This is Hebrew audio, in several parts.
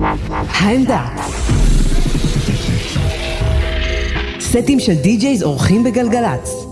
העמדה. סטים של די-ג'ייז אורחים בגלגלצ.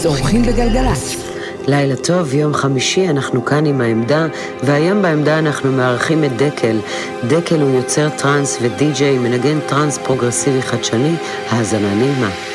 DJs אורחים בגלגלצ. לילה טוב, יום חמישי, אנחנו כאן עם העמדה, והיום בעמדה אנחנו מארחים את דקל. דקל הוא יוצר טראנס ודי-ג'יי, מנגן טראנס פרוגרסיבי חדשני, האזנה נעימה.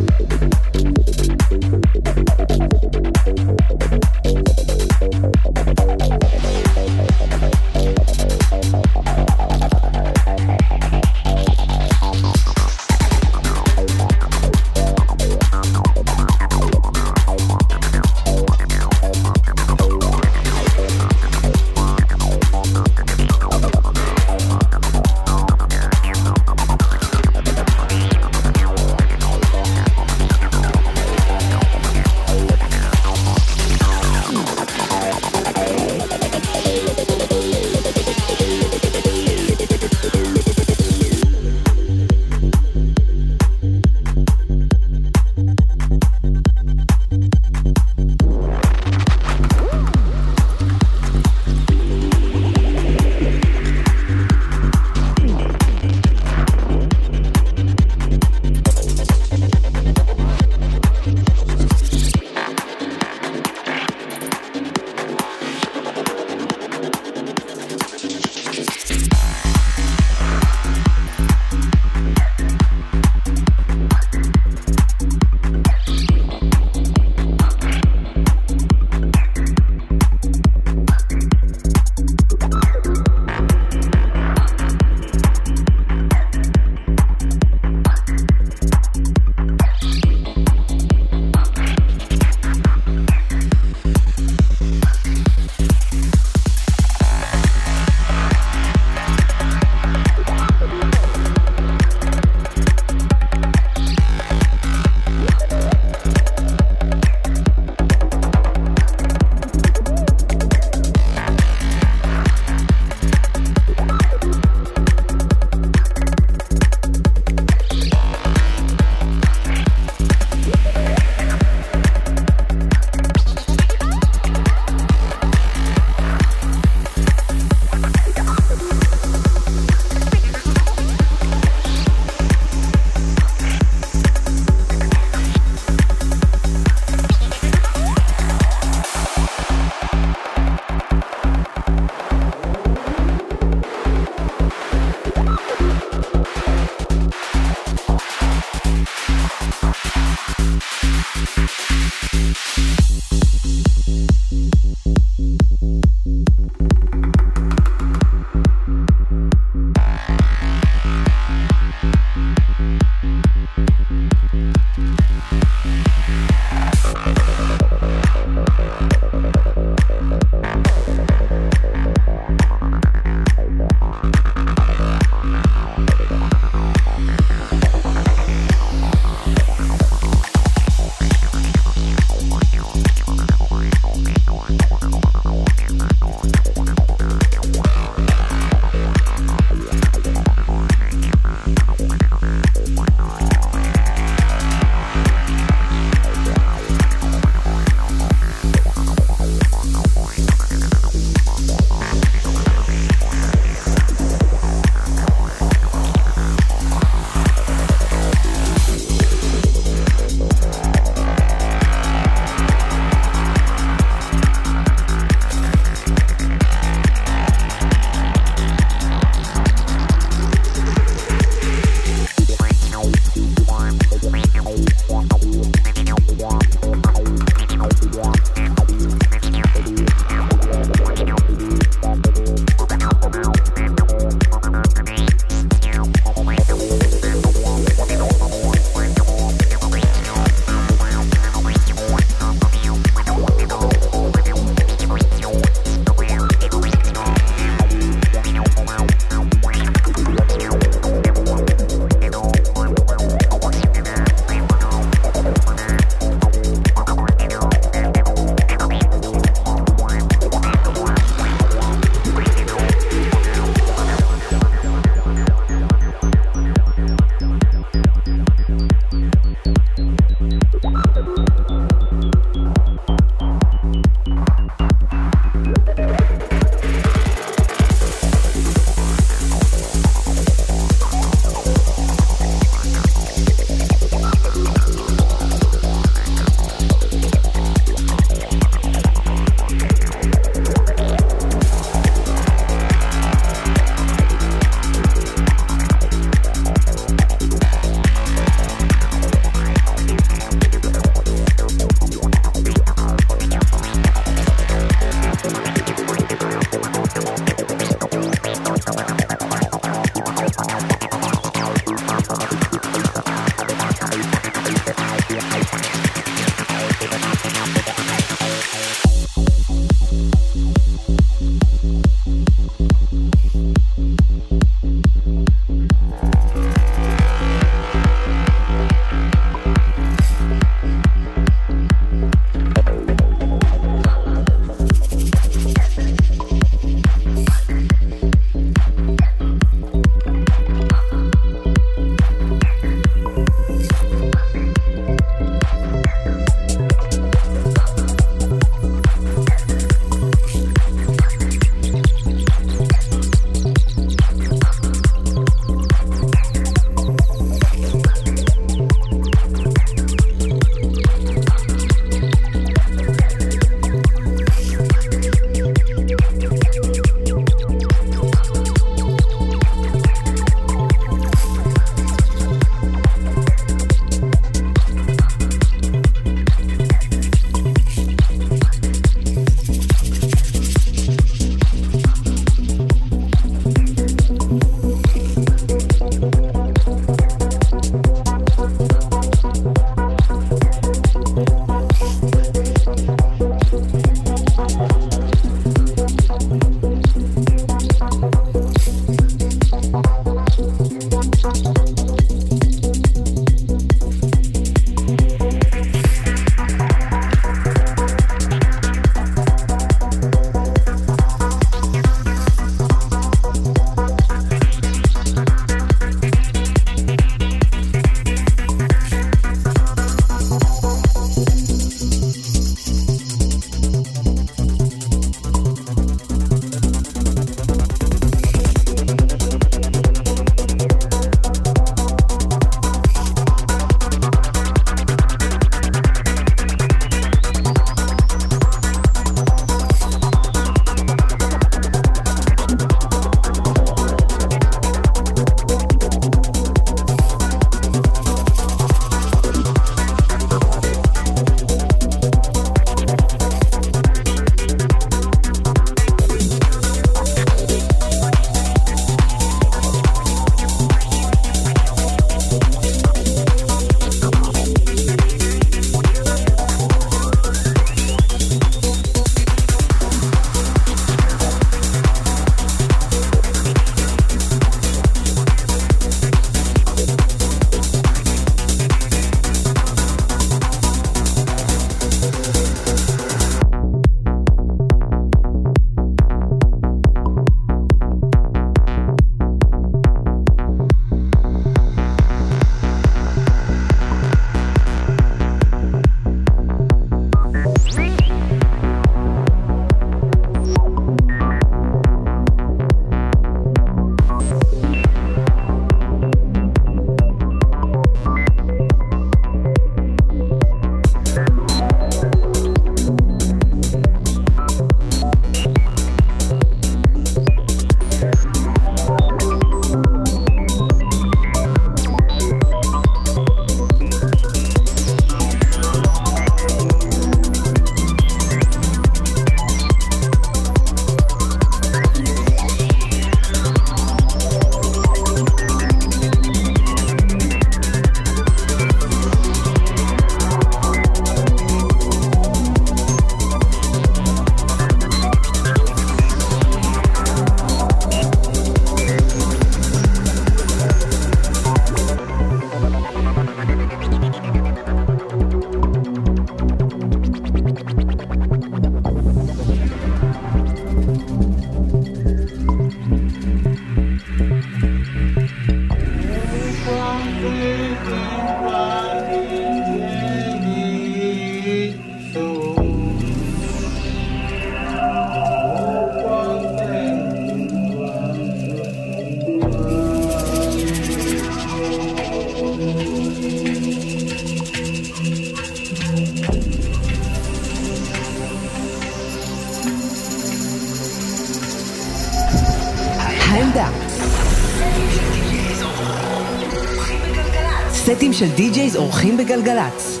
בגלגלצ.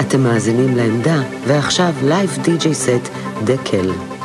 אתם מאזינים לעמדה, ועכשיו live DJ set דקל.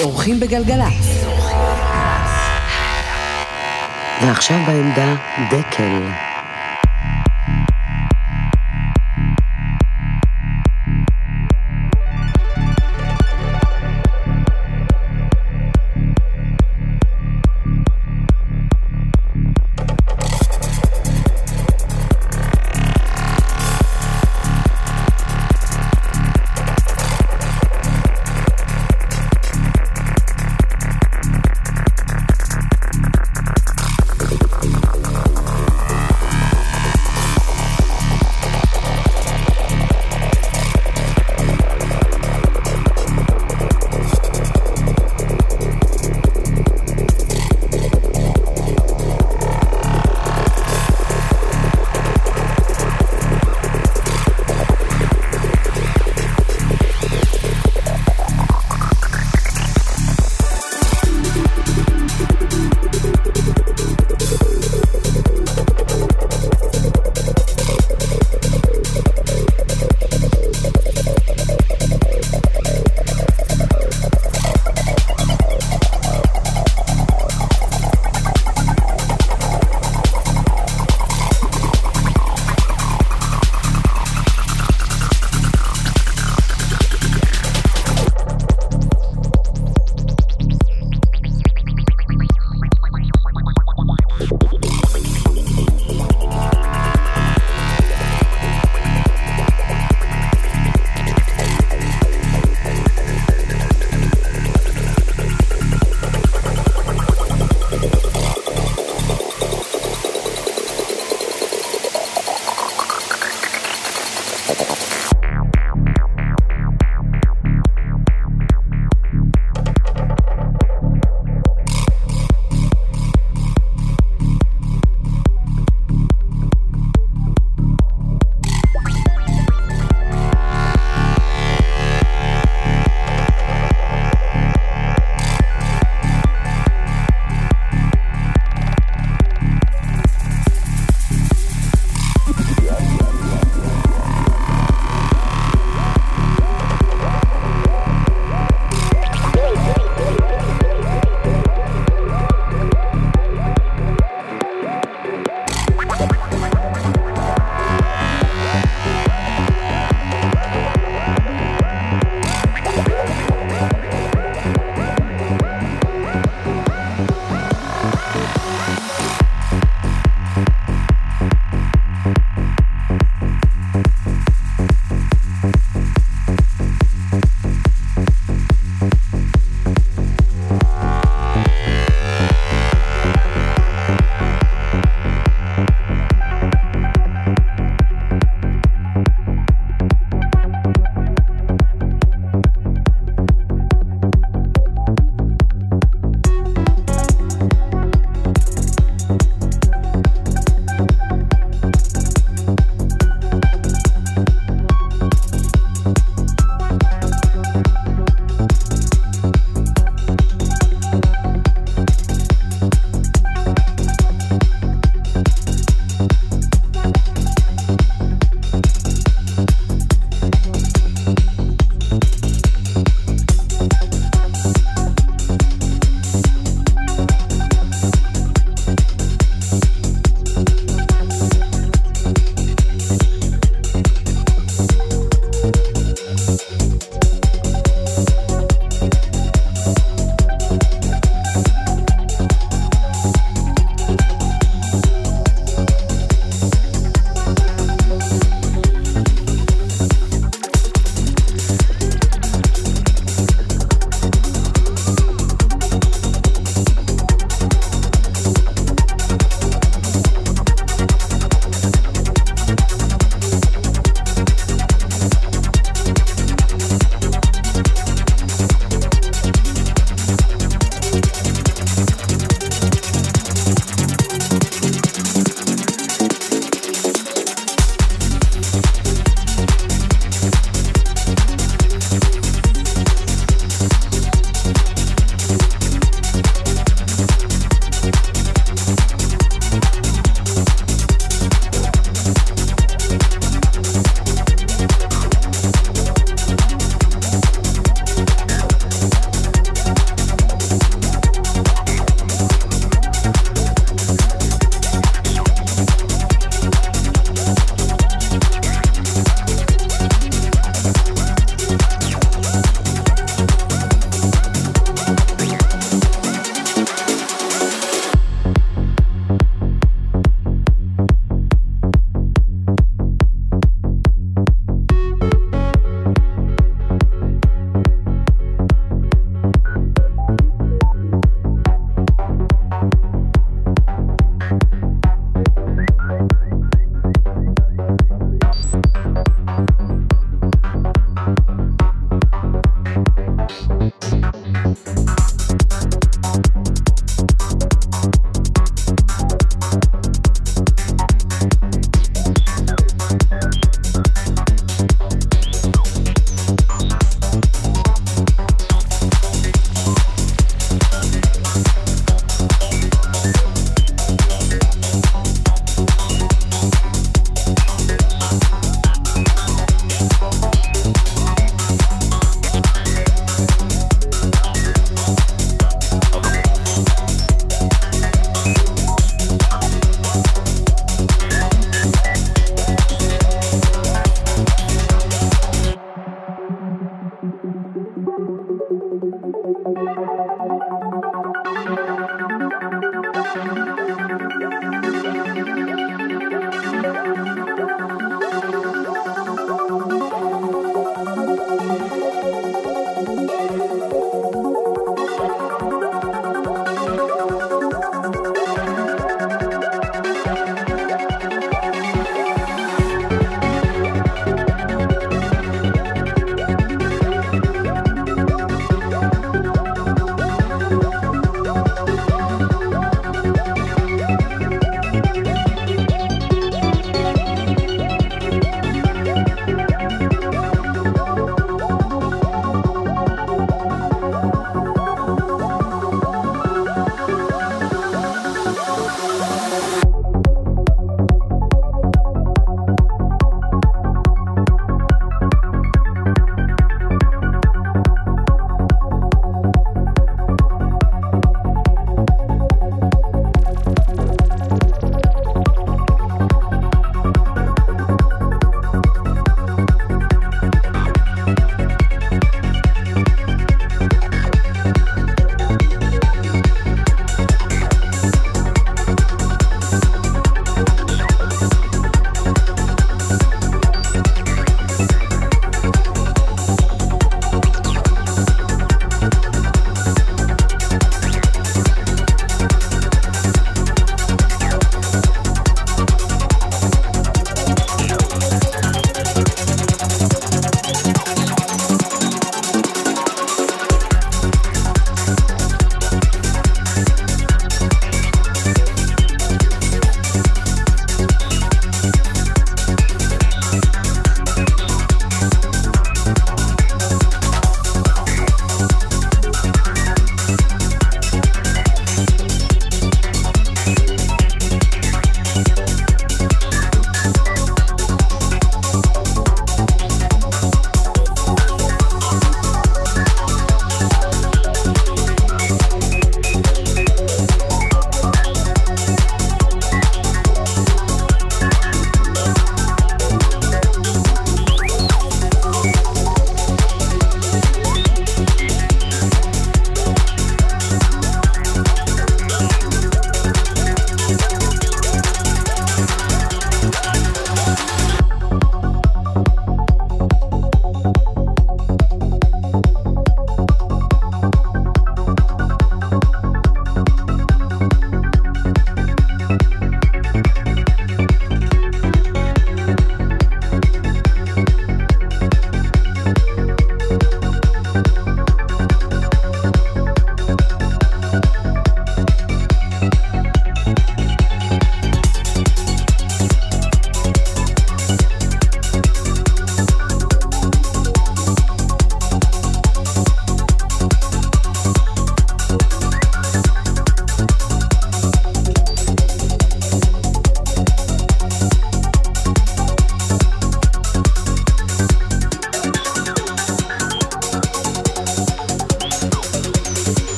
אורחים בגלגלצ. ועכשיו בעמדה דקל.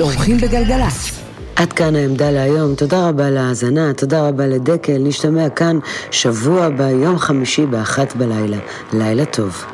אורחים בגלגלצ. עד כאן העמדה להיום, תודה רבה על ההאזנה, תודה רבה לדקל, נשתמע כאן שבוע הבא, יום חמישי באחת בלילה. לילה טוב.